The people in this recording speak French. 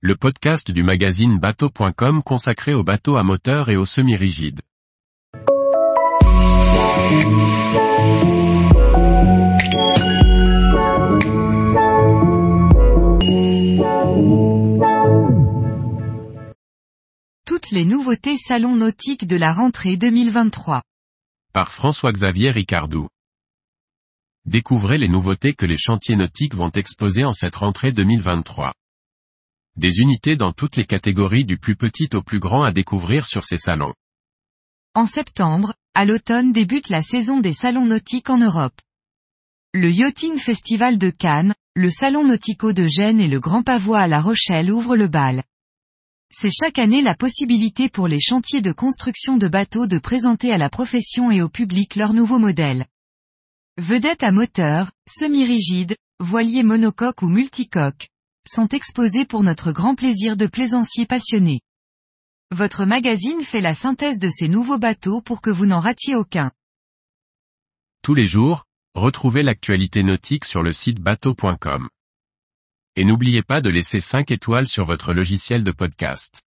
le podcast du magazine bateau.com consacré aux bateaux à moteur et aux semi-rigides. Toutes les nouveautés salon nautiques de la rentrée 2023. Par François-Xavier Ricardou. Découvrez les nouveautés que les chantiers nautiques vont exposer en cette rentrée 2023. Des unités dans toutes les catégories du plus petit au plus grand à découvrir sur ces salons. En septembre, à l'automne débute la saison des salons nautiques en Europe. Le Yachting Festival de Cannes, le Salon Nautico de Gênes et le Grand Pavois à La Rochelle ouvrent le bal. C'est chaque année la possibilité pour les chantiers de construction de bateaux de présenter à la profession et au public leurs nouveaux modèles. Vedettes à moteur, semi-rigides, voiliers monocoques ou multicoques, sont exposés pour notre grand plaisir de plaisanciers passionnés. Votre magazine fait la synthèse de ces nouveaux bateaux pour que vous n'en ratiez aucun. Tous les jours, retrouvez l'actualité nautique sur le site bateau.com. Et n'oubliez pas de laisser 5 étoiles sur votre logiciel de podcast.